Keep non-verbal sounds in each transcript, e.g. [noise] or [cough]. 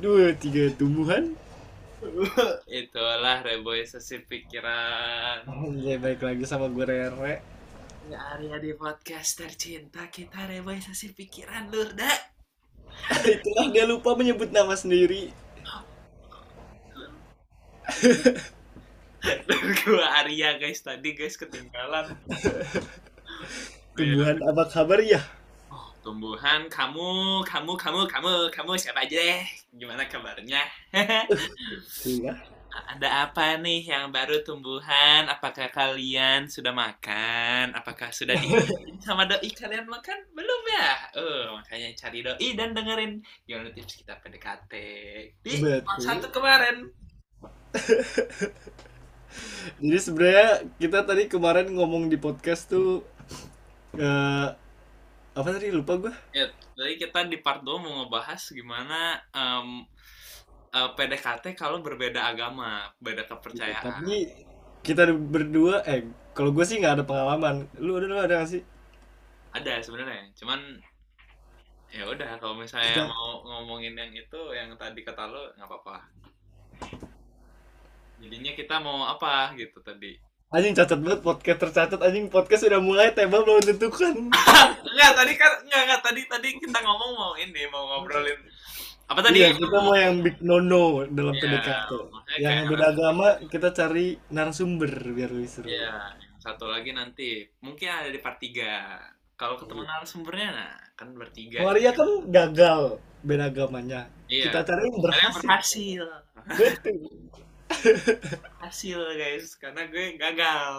dua tiga tumbuhan Itulah reboisasi pikiran. Anjay baik lagi sama gue Rere Arya di podcast tercinta kita reboisasi pikiran lur dah. [laughs] Itulah dia lupa menyebut nama sendiri Gua Arya guys tadi guys ketinggalan. Tumbuhan apa kabar ya? Tumbuhan kamu, kamu, kamu, kamu, kamu siapa aja deh? Gimana kabarnya? Iya Ada apa nih yang baru tumbuhan? Apakah kalian sudah makan? Apakah sudah di sama doi kalian makan? Belum ya? Oh, makanya cari doi dan dengerin gimana tips kita PDKT. Di Betul. satu kemarin. Jadi sebenarnya kita tadi kemarin ngomong di podcast tuh eh Apa tadi lupa gue Ya, jadi kita di part 2 mau ngebahas gimana em, eh, PDKT kalau berbeda agama, beda kepercayaan. Tapi kita berdua Eh kalau gue sih nggak ada pengalaman Lu ada lu ada gak sih? Ada sebenarnya, cuman ya udah kalau misalnya Kita- mau ngomongin yang itu yang tadi kata lo nggak apa-apa. Jadinya kita mau apa gitu tadi. Anjing cacat banget podcast tercatat anjing podcast udah mulai tema belum tentukan Enggak, [laughs] tadi kan enggak enggak tadi tadi kita ngomong mau ini mau ngobrolin apa tadi? Iya kita mau yang big nono dalam Iya, PDKT Yang beda agama kita cari narasumber biar lebih seru Iya, yang satu lagi nanti mungkin ada di part 3. Kalau ketemu Iya. narasumbernya nah kan bertiga. Maria kan gagal beda agamanya Iya. Kita cari yang Ada yang berhasil berhasil. Betul Hasil guys, karena gue gagal.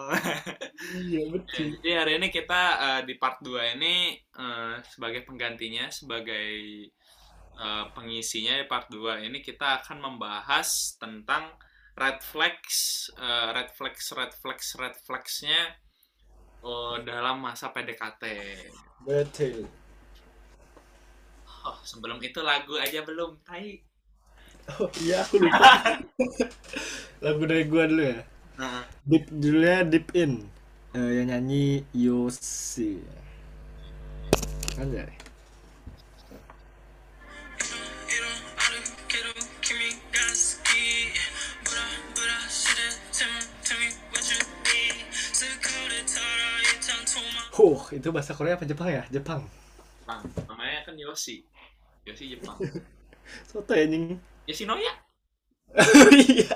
Iya betul Jadi hari ini kita eh, di part 2 ini eh, sebagai penggantinya, sebagai eh, pengisinya di part 2 ini kita akan membahas tentang red flags, eh, red flags, red flags, red flagsnya eh, dalam masa PDKT. Betul Oh, sebelum itu lagu aja belum, tai. Oh iya aku lupa. [laughs] Lagu dari gua dulu ya. Nah. Deep judulnya Deep In. Uh, yang nyanyi Yosi. Anjay. Ya? Huh, itu bahasa Korea apa Jepang ya? Jepang. Jepang. Namanya kan Yosi. Yosi Jepang. [laughs] Soto ya, anjing ya Yoshinoya. Iya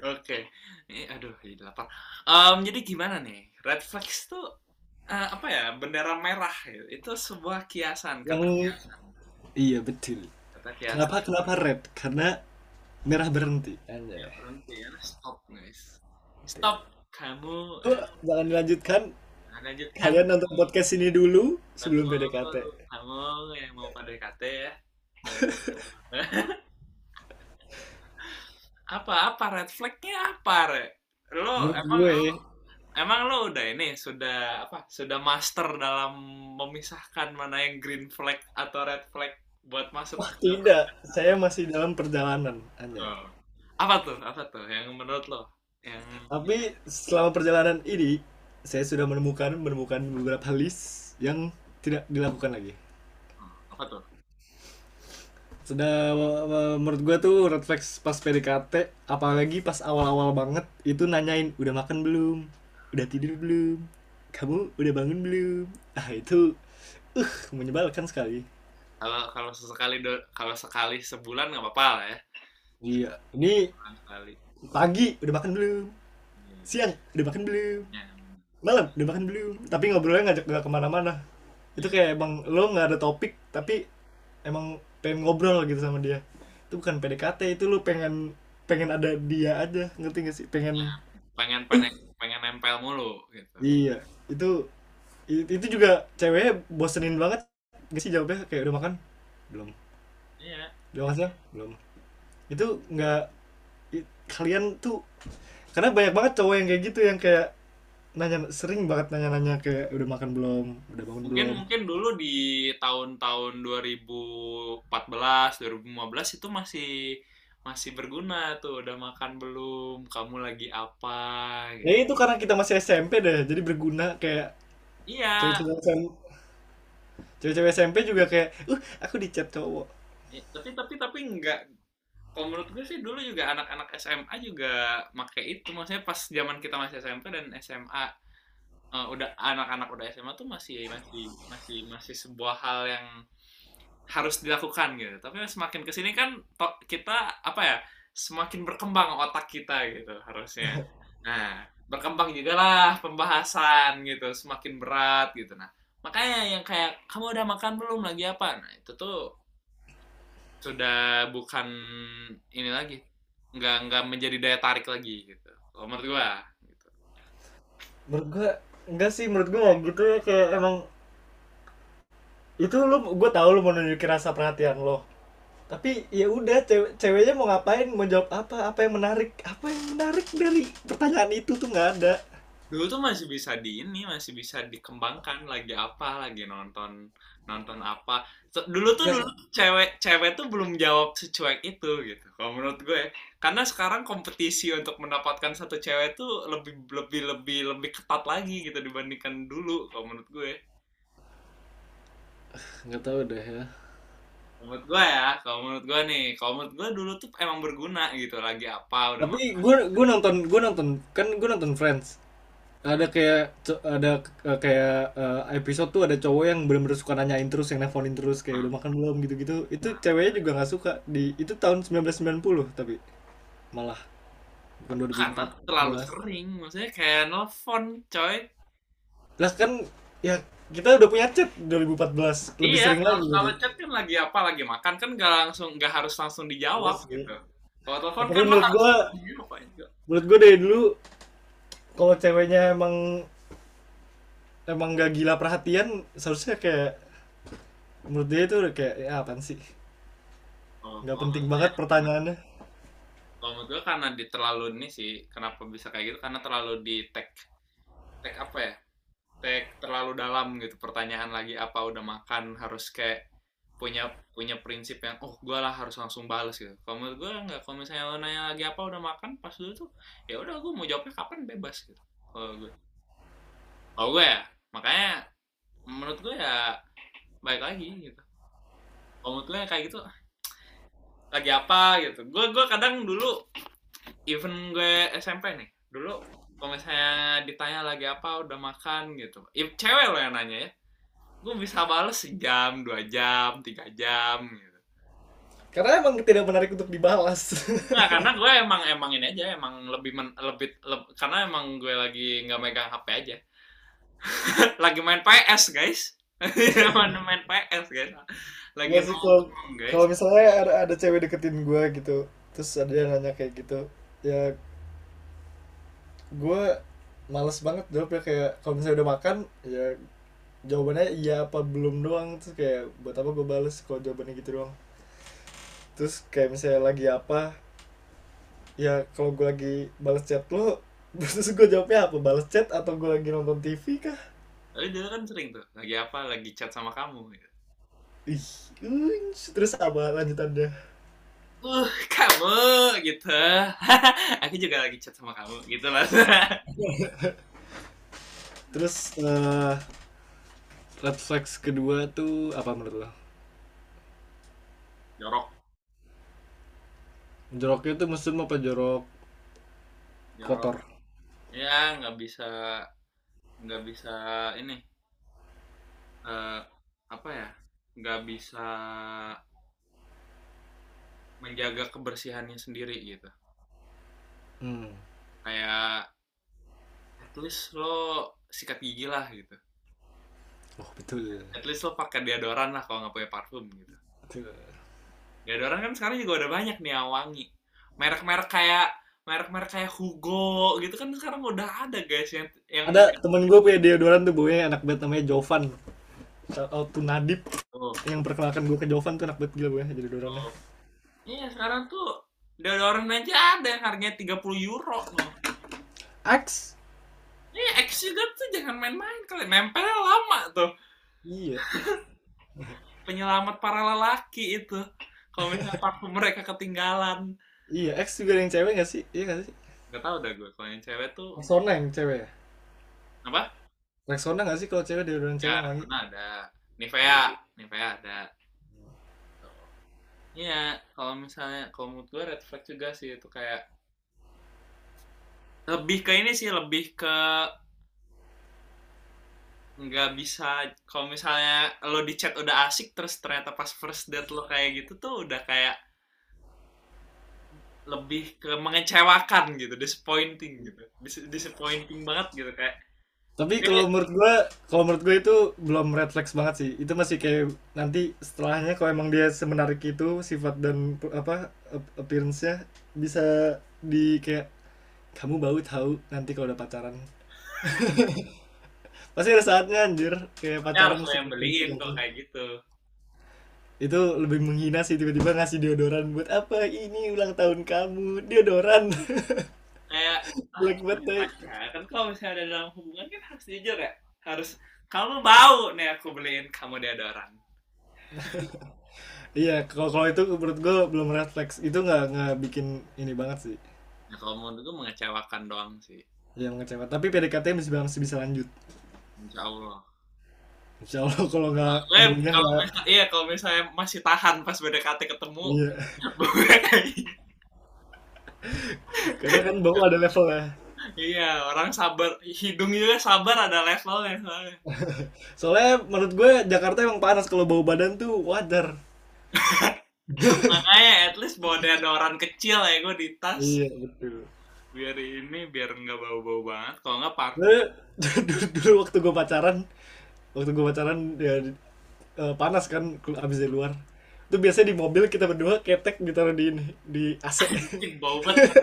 [laughs] Oke. Ini aduh jadi lapar. Em, jadi gimana nih? Red flags tuh eh, apa ya? Bendera merah ya. Itu sebuah kiasan. Yang- kiasan. Iya betul Kata kiasan. Kenapa kenapa red? Karena merah berhenti Anjay Ya, berhenti ya. Stop guys. Stop. Kamu Oh, Jangan dilanjutkan Lanjutkan. Kalian nonton podcast ini dulu sebelum Kamu- PDKT Kamu yang mau PDKT ya. [laughs] apa apa? Red flagnya apa re? Lo Menurut emang gue lo, emang lo udah ini sudah apa sudah master dalam memisahkan mana yang green flag atau red flag buat masuk Wah tidak. Saya masih dalam perjalanan Anjay. Oh. apa tuh? Apa tuh? Yang menurut lo? Yang Tapi selama perjalanan ini saya sudah menemukan menemukan beberapa list yang tidak dilakukan lagi. apa tuh Sudah menurut gua tuh red flags pas PDKT, apalagi pas awal-awal banget itu nanyain udah makan belum, udah tidur belum, kamu udah bangun belum. Ah itu uh menyebalkan sekali. kalau kalau sesekali kalau sekali sebulan nggak apa-apa lah ya Iya, ini pagi udah makan belum, siang udah makan belum, Ya. Malam udah makan belum. Tapi ngobrolnya ngajak nggak ke mana-mana. Itu kayak emang lo nggak ada topik, tapi emang pengen ngobrol gitu sama dia. Itu bukan PDKT, itu lo pengen pengen ada dia aja, ngerti gak sih? Pengen pengen pengen pengen nempel mulu gitu iya. Itu itu juga ceweknya bosenin banget. Gak sih jawabnya kayak udah makan? Belum. iya Udah makan siang? Belum. Itu nggak kalian tuh karena banyak banget cowok yang kayak gitu yang kayak nanya sering banget nanya-nanya kayak udah makan belum, udah bangun mungkin belum. mungkin dulu di tahun-tahun 2014 2015 itu masih masih berguna tuh udah makan belum? Kamu lagi apa? Gitu. Ya itu karena kita masih SMP deh, jadi berguna kayak iya. cewek-cewek SMP juga kayak uh aku dicat cowok. Ya, tapi tapi tapi enggak kalau menurut gue sih dulu juga anak-anak SMA juga make itu maksudnya pas zaman kita masih SMP dan SMA eh, udah anak-anak udah SMA tuh masih masih masih masih sebuah hal yang harus dilakukan gitu. Tapi semakin ke sini kan to- kita apa ya semakin berkembang otak kita gitu harusnya. [laughs] Nah berkembang juga lah pembahasan gitu semakin berat gitu. Nah makanya yang kayak kamu udah makan belum? Lagi apa? Nah itu tuh sudah bukan ini lagi. Nggak nggak menjadi daya tarik lagi gitu. Kalau menurut gua gitu. menurut gua enggak sih. Menurut gua gitu ya. Kayak emang itu lu gua tahu lu mau nunjukin rasa perhatian lo. Tapi ya udah cewek ceweknya mau ngapain? Mau jawab apa? Apa yang menarik? Apa yang menarik dari pertanyaan itu tuh nggak ada. Dulu tuh masih bisa di ini masih bisa dikembangkan. Lagi apa? Lagi nonton nonton apa. So, dulu tuh Ya. dulu cewek cewek tuh belum jawab secuek itu gitu kalau menurut gue. Karena sekarang kompetisi untuk mendapatkan satu cewek tuh lebih lebih lebih lebih ketat lagi gitu dibandingkan dulu kalau menurut gue. Nggak tahu deh ya. Menurut gue ya kalau menurut gue nih kalau menurut gue dulu tuh emang berguna gitu lagi apa udah tapi gue gue nonton gue nonton kan gue nonton Friends ada kayak ada eh, kayak eh, episode tuh ada cowok yang bener-bener suka nanyain terus yang nelfonin terus kayak udah makan belum gitu-gitu. Itu ceweknya juga nggak suka. Di itu tahun 1990 tapi malah bukan karena 2004 terlalu sering. Maksudnya kayak nelfon coy. Lah kan ya kita udah punya chat 2014 lebih iya sering lagi. kalau chat kan lagi apa lagi makan? Kan nggak langsung nggak harus langsung dijawab Iya sih. gitu. Kalau telepon kan menurut dijawab [laughs] aja. menurut gue dari dulu kalau ceweknya emang emang gak gila perhatian seharusnya kayak menurut dia itu udah kayak ya apaan sih? Oh, nggak kalau penting banget pertanyaannya. Kalau menurut gue karena di terlalu ini sih kenapa bisa kayak gitu? Karena terlalu di tag tag apa ya? Tag terlalu dalam gitu pertanyaan lagi apa udah makan harus kayak punya punya prinsip yang oh gue lah harus langsung balas gitu. Kalau menurut gue nggak kalau misalnya lo nanya lagi apa udah makan pas dulu tuh ya udah gue mau jawabnya kapan bebas gitu. Kalau gue kalau gue ya makanya menurut gue ya baik lagi gitu. Kalau menurut gue ya kayak gitu lagi apa gitu. Gue gue kadang dulu even gue SMP nih dulu kalau misalnya ditanya lagi apa udah makan gitu. Cewek loh yang nanya ya gue bisa bales sejam dua jam tiga jam gitu. Karena emang tidak menarik untuk dibalas. [laughs] Nah karena gue emang emang ini aja emang lebih men, lebih leb- karena emang gue lagi nggak megang HP aja. [laughs] Lagi main PS guys. [laughs] Main main PS guys. Lagi guys. kalau misalnya ada, ada cewek deketin gue gitu terus ada yang nanya kayak gitu ya gue males banget jawabnya. Kayak kalau misalnya udah makan ya jawabannya iya apa belum doang terus kayak buat apa gue bales kalau jawabannya gitu doang. Terus kayak misalnya lagi apa ya kalau gue lagi balas chat lo [laughs] terus gue jawabnya apa balas chat atau gue lagi nonton TV kah? Tapi dulu kan sering tuh lagi apa lagi chat sama kamu gitu. ih terus apa lanjutannya? Uh kamu gitu. [laughs] Aku juga lagi chat sama kamu gitu lah. [laughs] Terus eh red flags kedua tuh apa menurut lo? jorok Joroknya tuh mesum apa jorok jorok. kotor? ya nggak bisa nggak bisa ini eh apa ya nggak bisa menjaga kebersihannya sendiri gitu Hmm. kayak at least lo sikat gigi lah gitu Oh betul. at least lo pakai deodoran lah kalau nggak punya parfum gitu betul. deodoran kan sekarang juga udah banyak nih yang wangi merek-merek kayak merek-merek kayak Hugo gitu kan sekarang udah ada guys yang yang Ada temen gue punya deodoran tuh baunya enak banget namanya Jovan. Out to Nadip Oh. yang perkenalkan gue ke Jovan tuh enak banget gila gue jadi deodorannya. Oh. Iya sekarang tuh deodoran aja ada yang harganya 30 euro loh. Axe. Iya X juga tuh jangan main-main kali nempelnya lama tuh Iya. [laughs] penyelamat para lelaki itu kalau misalnya parfum mereka ketinggalan Iya, X juga ada yang cewek gak sih? Iya gak sih? Gak tau dah gue kalau yang cewek tuh Rexona yang cewek ya? apa Rexona gak sih kalau cewek deodoran cewek ya wangi? Rexona ada Nivea Nivea ada Iya, kalau misalnya kalau menurut gue red flag juga sih itu kayak lebih ke ini sih lebih ke nggak bisa kalau misalnya lo di chat udah asik terus ternyata pas first date lo kayak gitu tuh udah kayak lebih ke mengecewakan gitu disappointing gitu Dis- disappointing banget gitu kayak Tapi kalau menurut gue, kalau menurut gue itu belum red flags banget sih. Itu masih kayak nanti setelahnya kalau emang dia semenarik itu sifat dan apa ap- appearance-nya bisa di kayak kamu bau tahu nanti kalau udah pacaran. [laughs] Pasti ada saatnya anjir kayak ya pacaran harus lo yang beliin itu. kok kayak gitu Itu lebih menghina sih tiba-tiba ngasih deodoran buat apa ini ulang tahun kamu deodoran. [laughs] kayak Black banget deh. ya, kan kalau misalnya ada dalam hubungan kan harus jujur ya harus kamu bau nih aku beliin kamu deodoran [laughs] Iya, kalau kalau itu menurut gue belum red flags. Itu nggak nggak bikin ini banget sih. Nah, kalau menurut gue mengecewakan doang sih. Yang ngecewa tapi PDKT masih masih bisa lanjut. Insya Allah. Insya Allah kalau nggak hubungannya kalau nggak- misal- iya kalau misalnya masih tahan pas BDKT ketemu iya. [laughs] Karena kan bau ada level ya. Iya orang sabar. Hidung juga sabar ada levelnya soalnya. [laughs] Soalnya menurut gue Jakarta emang panas. Kalau bau badan tuh wajar [laughs] makanya at least bawa deodoran kecil ya gue di tas. Iya betul. Biar ini biar nggak bau-bau banget. Kalau nggak parfum Dulu, dulu, dulu waktu gue pacaran waktu gue pacaran ya eh, panas kan abis dari luar. Itu biasanya di mobil kita berdua ketek ditaruh di ini di AC bau banget. [laughs]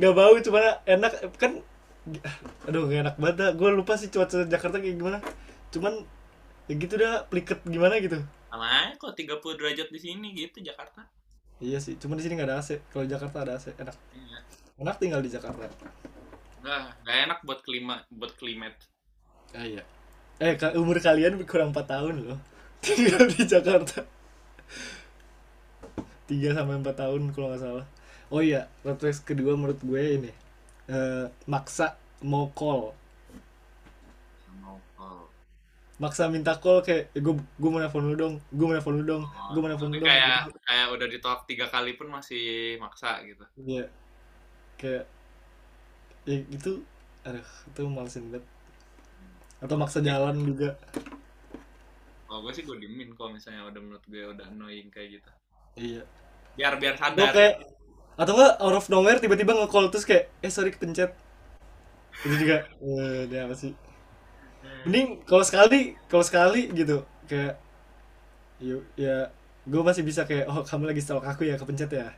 Nggak bau cuma enak kan aduh gak enak banget gue lupa sih cuaca Jakarta kayak gimana. Cuman ya gitu dah pliket gimana gitu? Sama aja kok 30 derajat di sini gitu Jakarta. Iya sih cuma di sini nggak ada AC kalau Jakarta ada AC enak. Iya. enak tinggal di Jakarta. Nggak nggak enak buat klima buat klimat. Ah, iya. Eh umur kalian kurang 4 tahun loh. [laughs] Tinggal di Jakarta. 3 sampai 4 tahun kalau nggak salah. Oh iya refleks kedua menurut gue ini. Eh, maksa mau call. Maksa minta call kayak eh, gue gue mau nelfon lu dong gue mau nelfon lu dong gue mau nelfon lu dong kayak Gitu. kayak udah ditolak tiga kali pun masih maksa gitu. Iya. Kayak ya gitu. Aduh itu malesin banget. Atau maksa jalan juga. Kalau gue sih gue diemin kalau misalnya udah menurut gue udah annoying kayak gitu. Iya. Biar biar sadar. kayak atau enggak out of nowhere tiba-tiba nge-call terus kayak eh sorry kepencet. Itu juga eh dia apa sih mending kalau sekali kalau sekali gitu kayak yuk ya gue masih bisa kayak oh kamu lagi stalk aku ya kepencet ya.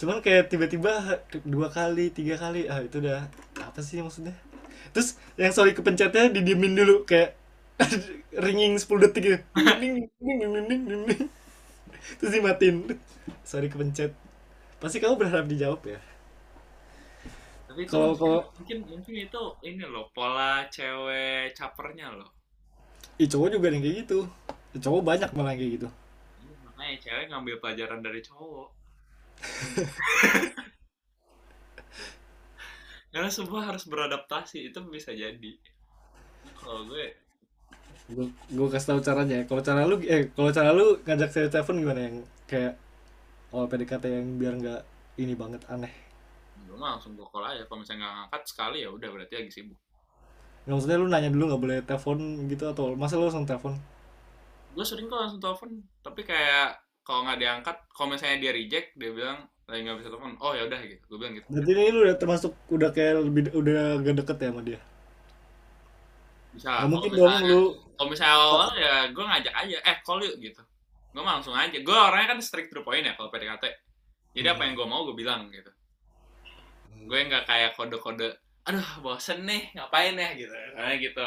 Cuman kayak tiba-tiba dua kali tiga kali ah itu udah apa sih maksudnya? Terus yang sorry kepencetnya didiemin dulu kayak [laughs] ringing 10 detik gitu. Ding ding ding ding ding. Terus dimatiin. Sorry kepencet. Pasti kamu berharap dijawab ya tapi itu Kalau- mungkin, kalau- mungkin mungkin itu ini loh pola cewek capernya loh. Ih cowok juga yang kayak gitu. Cowok banyak malah yang kayak gitu. Iya, makanya cewek ngambil pelajaran dari cowok. [laughs] Karena semua harus beradaptasi itu bisa jadi. Kalau gue gue gue kasih tahu caranya. Kalau cara lu eh kalau cara lu ngajak saya telepon gimana yang kayak awal PDKT yang biar nggak ini banget aneh gue mah langsung gue call aja. Kalau misalnya nggak ngangkat sekali ya udah berarti lagi sibuk. Nggak maksudnya lu nanya dulu nggak boleh telepon gitu atau masa lu langsung telepon? Gue sering kok langsung telepon tapi kayak kalau nggak diangkat kalau misalnya dia reject dia bilang lagi nggak bisa telepon oh ya udah gitu. Gue bilang gitu. Berarti ini lu udah termasuk udah kayak lebih udah gak deket ya sama dia? Bisa kalau mungkin dong lu kalau misalnya awal ya gue ngajak aja eh call yuk gitu. Gue langsung aja. Gue orangnya kan strict to the point ya kalau PDKT jadi apa Hmm. yang gue mau gue bilang gitu gue nggak kayak kode-kode aduh bosen nih ngapain ya? Gitu. Karena gitu.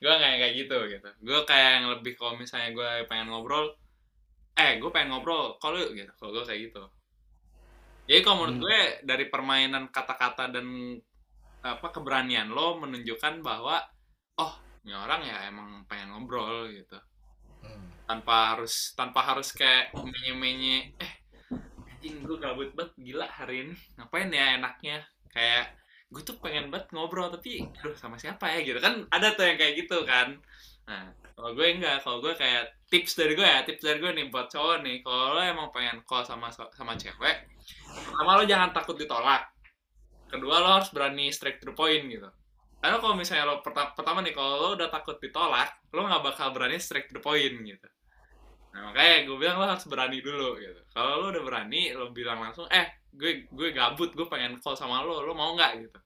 Gue nggak kayak gitu gitu. Gue kayak yang lebih kalau misalnya gue pengen ngobrol eh gue pengen ngobrol yuk gitu. Kalau gue kayak gitu. Jadi kalau menurut Hmm. gue dari permainan kata-kata dan apa keberanian lo menunjukkan bahwa oh ini orang ya emang pengen ngobrol gitu. Tanpa harus tanpa harus kayak menye-menye eh anjing gue gabut banget. Gila hari ini ngapain ya enaknya? Kayak gue tuh pengen banget ngobrol tapi aduh sama siapa ya? Gitu. Kan ada tuh yang kayak gitu kan. Nah, kalau gue enggak, kalau gue kayak tips dari gue ya, tips dari gue nih buat cowok nih, kalau lo emang pengen call sama sama cewek, pertama lo jangan takut ditolak. Kedua lo harus berani straight to the point gitu. Karena kalau misalnya lo pertama, pertama nih, kalau lo udah takut ditolak, lo nggak bakal berani straight to the point gitu. Nah makanya gue bilang lo harus berani dulu gitu. Kalau lo udah berani, lo bilang langsung, eh gue gue gabut, gue pengen call sama lo, lo mau nggak gitu.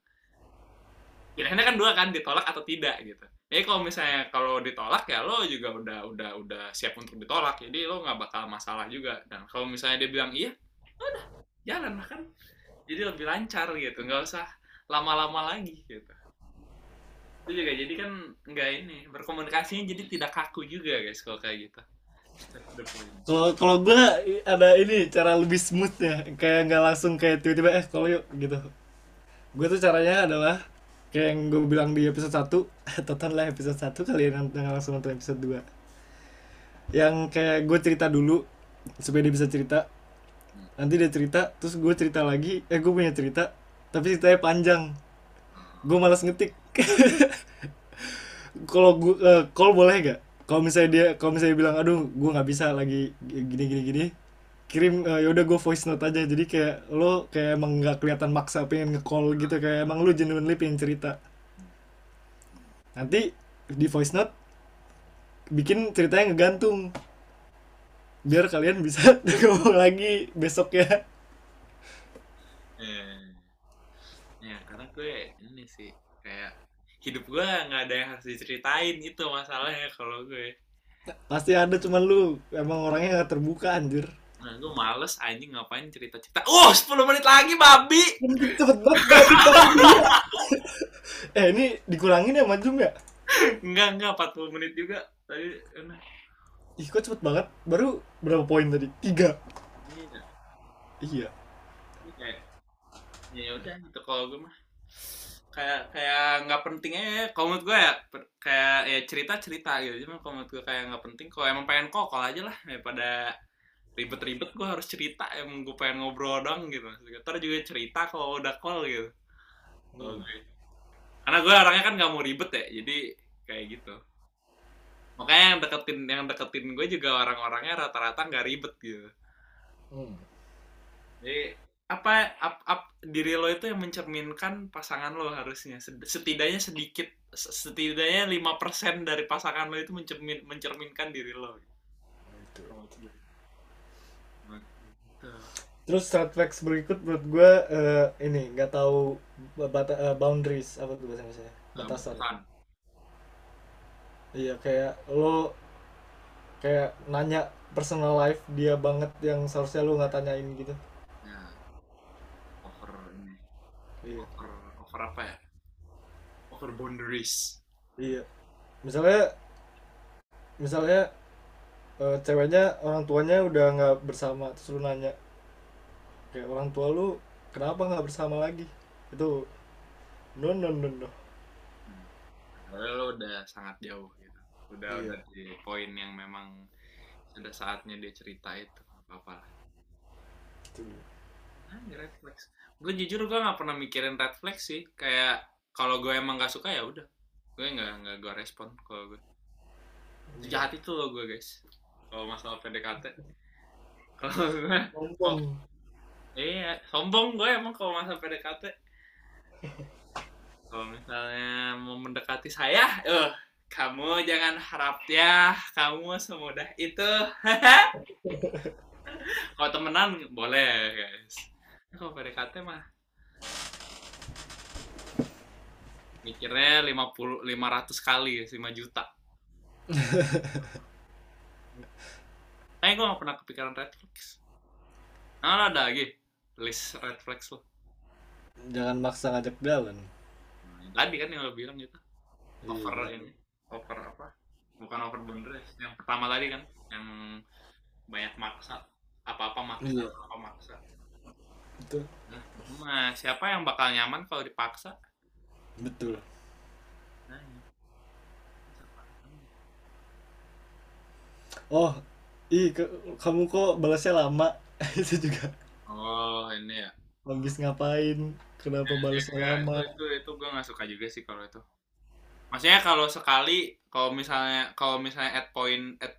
Pilihannya kan dua kan, ditolak atau tidak gitu. Jadi kalau misalnya kalau ditolak ya lo juga udah udah udah siap untuk ditolak, jadi lo nggak bakal masalah juga. Dan kalau misalnya dia bilang iya, udah jalan lah kan. Jadi lebih lancar gitu, nggak usah lama-lama lagi gitu. Itu juga jadi kan nggak ini berkomunikasinya jadi tidak kaku juga guys kalau kayak gitu. Kalau kalau gue ada ini cara lebih smooth ya, kayak nggak langsung kayak tiba-tiba eh kalau yuk gitu. Gue tuh caranya adalah kayak yang gue bilang di episode 1 [laughs] tonton lah episode 1 kalian jangan langsung nonton episode 2 yang kayak gue cerita dulu supaya dia bisa cerita. Nanti dia cerita terus gue cerita lagi eh gue punya cerita tapi ceritanya panjang. Gue malas ngetik. [laughs] Kalau gue eh, call boleh gak kalau misalnya dia kalau misalnya bilang aduh gue nggak bisa lagi gini gini gini kirim eh, yaudah gue voice note aja. Jadi kayak lo kayak emang nggak kelihatan maksa pengen nge-call gitu kayak emang lo genuinely pengen cerita. Nanti di voice note bikin ceritanya ngegantung. Biar kalian bisa [laughs] ngomong lagi besok ya Eh, ya karena gue ini sih kayak hidup gue nggak ada yang harus diceritain itu masalahnya kalau gue. Pasti ada cuman lu emang orangnya nggak terbuka anjir. Nah gue males anjing ngapain cerita cerita oh 10 menit lagi babi! Cepet banget [laughs] eh ini dikurangin ya maju nggak enggak enggak 40 menit juga. Tadi enak. Ih kok cepet banget? Baru berapa poin tadi? Tiga? Iya. iya. Ini kayak ya udah gitu kalau gue mah kayak kayak nggak penting aja. Kalau menurut gue ya kayak ya cerita cerita gitu. Cuma kalau menurut gue kayak nggak penting kalau emang pengen kokol aja lah. Daripada ribet-ribet gue harus cerita. Emang gue pengen ngobrol dong gitu. Ntar juga cerita kalau udah call gitu. Kalau gue. karena gue orangnya kan nggak mau ribet ya jadi kayak gitu. Makanya yang deketin yang deketin gue juga orang-orangnya rata-rata nggak ribet gitu. Hmm. Jadi apa ap, ap- diri lo itu yang mencerminkan pasangan lo harusnya setidaknya sedikit se- setidaknya 5% dari pasangan lo itu mencermin mencerminkan diri lo. Terus red flags berikut menurut gue eh, ini nggak tahu bata- eh, boundaries apa tuh bahasa Indonesia batasan. Iya kayak lo kayak nanya personal life dia banget yang seharusnya lo nggak tanyain gitu. Ya. Over ini. Iya. Over over apa ya? Over boundaries. Iya. Misalnya misalnya eh, ceweknya orang tuanya udah nggak bersama terus lu nanya kayak orang tua lu kenapa nggak bersama lagi itu no no no no lo udah sangat jauh gitu. Udah Iya. udah di poin yang memang sudah saatnya dia cerita itu apa lah. Itu. Ah, flags. Gue jujur gue nggak pernah mikirin red flags sih. Kayak kalau gue emang gak suka ya udah. Gue nggak nggak gue respon kalau gue. Jahat itu loh gue guys. Kalau masalah PDKT. [laughs] Kalau gue, Sombong. iya sombong gue emang kalau masalah PDKT. [laughs] Kalau misalnya mau mendekati saya, eh kamu jangan harap ya, kamu semudah itu. [laughs] kalau temenan boleh guys. Kalau PDKT mah mikirnya 50 500 kali guys, 5 juta. Kayaknya gue gak pernah kepikiran red flags. Nah, ada lagi list red flags lo. Jangan maksa ngajak jalan. Tadi kan yang lo bilang gitu. Over Iya. ini. Over apa? Bukan over boundaries. Yang pertama tadi kan, yang banyak maksa. Apa-apa maksa, Iya. apa maksa. Itu Nah, siapa yang bakal nyaman kalau dipaksa? betul. Nah, iya. Oh, ih ke- kamu kok balasnya lama? [laughs] itu juga. Oh, ini ya. Habis ngapain? Kenapa balasnya Ya, lama? Itu, itu, itu gue gak suka juga sih kalau itu. maksudnya kalau sekali kalau misalnya kalau misalnya at point at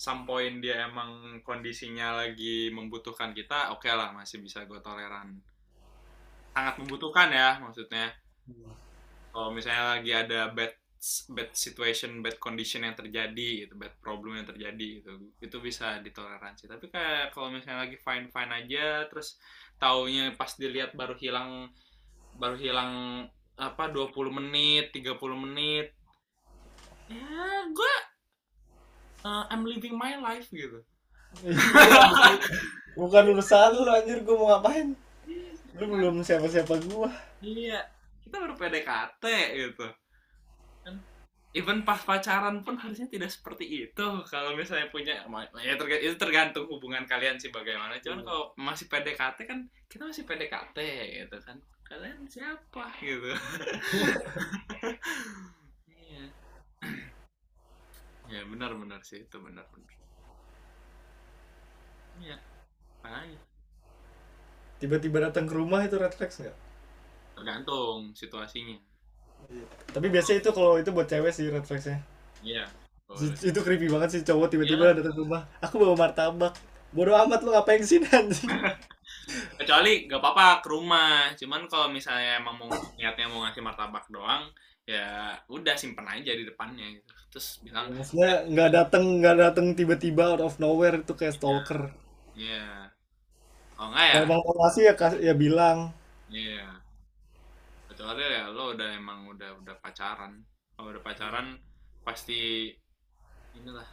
some point dia emang kondisinya lagi membutuhkan kita oke lah masih bisa gue toleran. Sangat membutuhkan ya maksudnya. Kalau misalnya lagi ada bad bad situation bad condition yang terjadi gitu bad problem yang terjadi gitu itu bisa ditoleransi. Tapi kayak kalau misalnya lagi fine fine aja terus taunya pas dilihat baru hilang baru hilang apa 20 menit 30 menit ya gue uh, I'm living my life gitu. [laughs] Bukan urusan lu anjir gue mau ngapain? Lu belum siapa-siapa gua. Iya kita baru PDKT gitu. Even pas pacaran pun harusnya tidak seperti itu kalau misalnya punya ya terga- itu tergantung hubungan kalian sih bagaimana. Cuman Hmm. kalau masih PDKT kan kita masih PDKT gitu kan. Kalian siapa gitu? [laughs] Iya ya benar benar sih itu benar benar. Iya makanya tiba-tiba datang ke rumah itu red flags nggak? Tergantung situasinya. Tapi biasanya itu kalau itu buat cewek sih red flagsnya. Iya. Itu creepy banget sih cowok tiba-tiba datang ke rumah. Aku bawa martabak. Bodoh amat lu ngapain sih anjing [laughs] kecuali nggak apa-apa ke rumah. Cuman kalau misalnya emang mau niatnya mau ngasih martabak doang ya udah simpen aja di depannya gitu. Terus bilang maksudnya nggak datang nggak datang tiba-tiba out of nowhere itu kayak stalker. Iya. Oh enggak ya? Kalau emang mau ngasih ya ya bilang. Iya. Kecuali ya lo udah emang udah udah pacaran. Kalau udah pacaran pasti inilah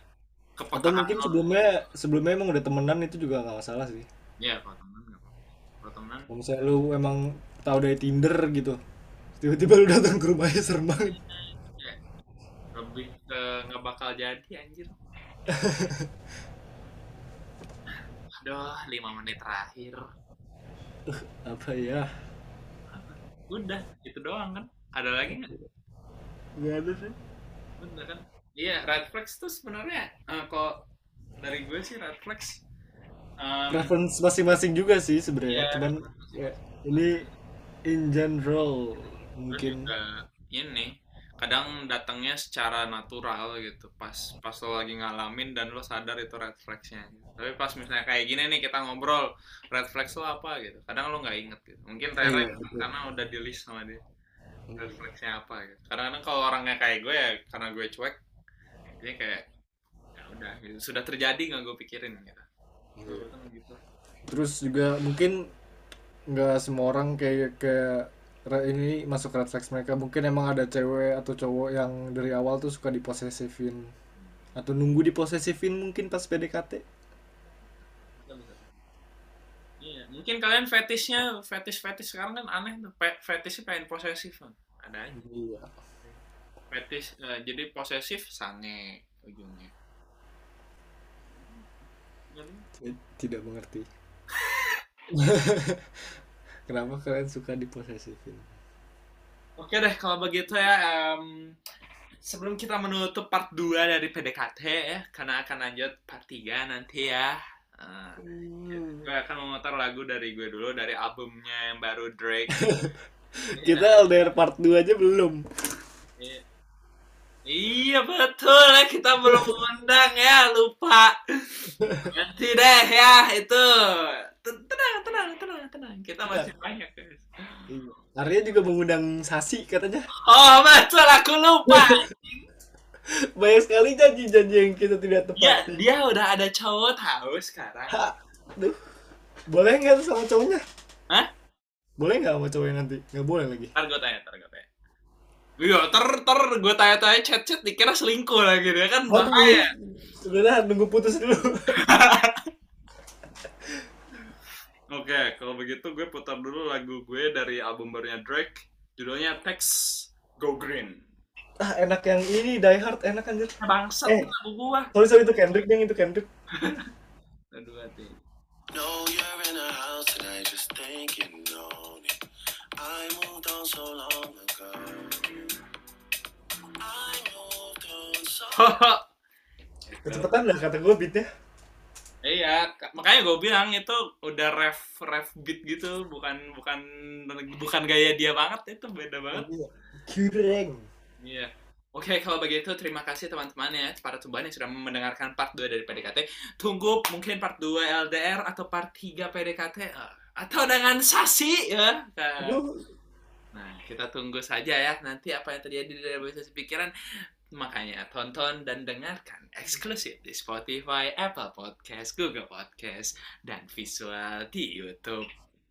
atau mungkin lo. sebelumnya sebelumnya emang udah temenan itu juga nggak masalah sih. Iya kalau temen nggak apa-apa. Kalau temenan kalau misalnya lu emang tahu dari Tinder gitu tiba-tiba lu datang ke rumahnya serem banget ya, lebih ke nggak bakal jadi anjir. [laughs] Aduh lima menit terakhir. Apa ya? Udah itu doang kan? Ada lagi nggak? Nggak ada sih. Udah kan? Iya red flags tuh sebenarnya eh, kok dari gue sih red flags. Em, preference masing-masing juga sih sebenarnya. Iya. cuman ya, ini in general mungkin. Juga ini kadang datangnya secara natural gitu. Pas pas lo lagi ngalamin dan lo sadar itu red flagsnya. Gitu. tapi pas misalnya kayak gini nih kita ngobrol red flags lo apa gitu. Kadang lo nggak inget gitu. Mungkin Rere Iya, karena udah di list sama dia. Red flagsnya apa gitu. Kadang-kadang kalau orangnya kayak gue ya karena gue cuek dia kayak ya udah gitu. Sudah terjadi nggak gue pikirin gitu. Kan gitu. Terus juga mungkin nggak semua orang kayak kayak ini masuk red flags mereka mungkin emang ada cewek atau cowok yang dari awal tuh suka diposesifin atau nunggu diposesifin mungkin pas PDKT Iya, mungkin kalian fetishnya fetish fetish sekarang kan aneh tuh. Pe- Fetishnya pengen posesif kan. Ada aja. iya Fetish eh, jadi posesif sange ujungnya. tidak mengerti [laughs] kenapa kalian suka diposesifin Oke deh kalau begitu ya em, sebelum kita menutup part 2 dari PDKT ya karena akan lanjut part 3 nanti ya. Eh, gue akan memutar lagu dari gue dulu dari albumnya yang baru Drake. [laughs] kita LDR part 2 aja belum Iya. Iya betul ya kita belum mengundang ya lupa. [laughs] Nanti deh ya itu. Tenang tenang tenang tenang kita masih banyak guys. Iya. Arya juga mengundang Sasi katanya Oh betul aku lupa. [laughs] banyak sekali janji-janji yang kita tidak Ya tepati dia udah ada cowok tahu sekarang. Aduh. boleh nggak sama cowoknya Hah? boleh nggak sama cowoknya nanti nggak boleh lagi Ntar gue tanya ntar gue tanya. Iya, ter ter gue tanya-tanya chat-chat dikira selingkuh lagi dia kan bahaya. Sebenarnya nunggu putus dulu. [laughs] Oke, kalau begitu gue putar dulu lagu gue dari album barunya Drake, judulnya Tex Go Green. ah enak yang ini Die Hard enak anjir. Bangsat Eh. lagu gua. Sorry sorry itu Kendrick yang itu Kendrick. [laughs] Aduh hati. No, you're in a house tonight, just thinking on it. I moved on so long ago. I moved on so [laughs] Kecepatan lah kata gue beatnya. Iya, ka- makanya gue bilang itu udah ref ref beat gitu, bukan bukan bukan gaya dia banget itu beda banget. Kurang. Iya. Oke, kalau begitu terima kasih teman-teman ya para tuban yang sudah mendengarkan part 2 dari PDKT. Tunggu mungkin part 2 LDR atau part 3 PDKT eh, atau dengan Sasi ya. Nah, Nah, kita tunggu saja ya nanti apa yang terjadi di reboisasi pikiran. Makanya tonton dan dengarkan eksklusif di Spotify, Apple Podcast, Google Podcast, dan visual di YouTube.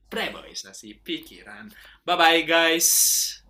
Reboisasi pikiran. Bye-bye guys.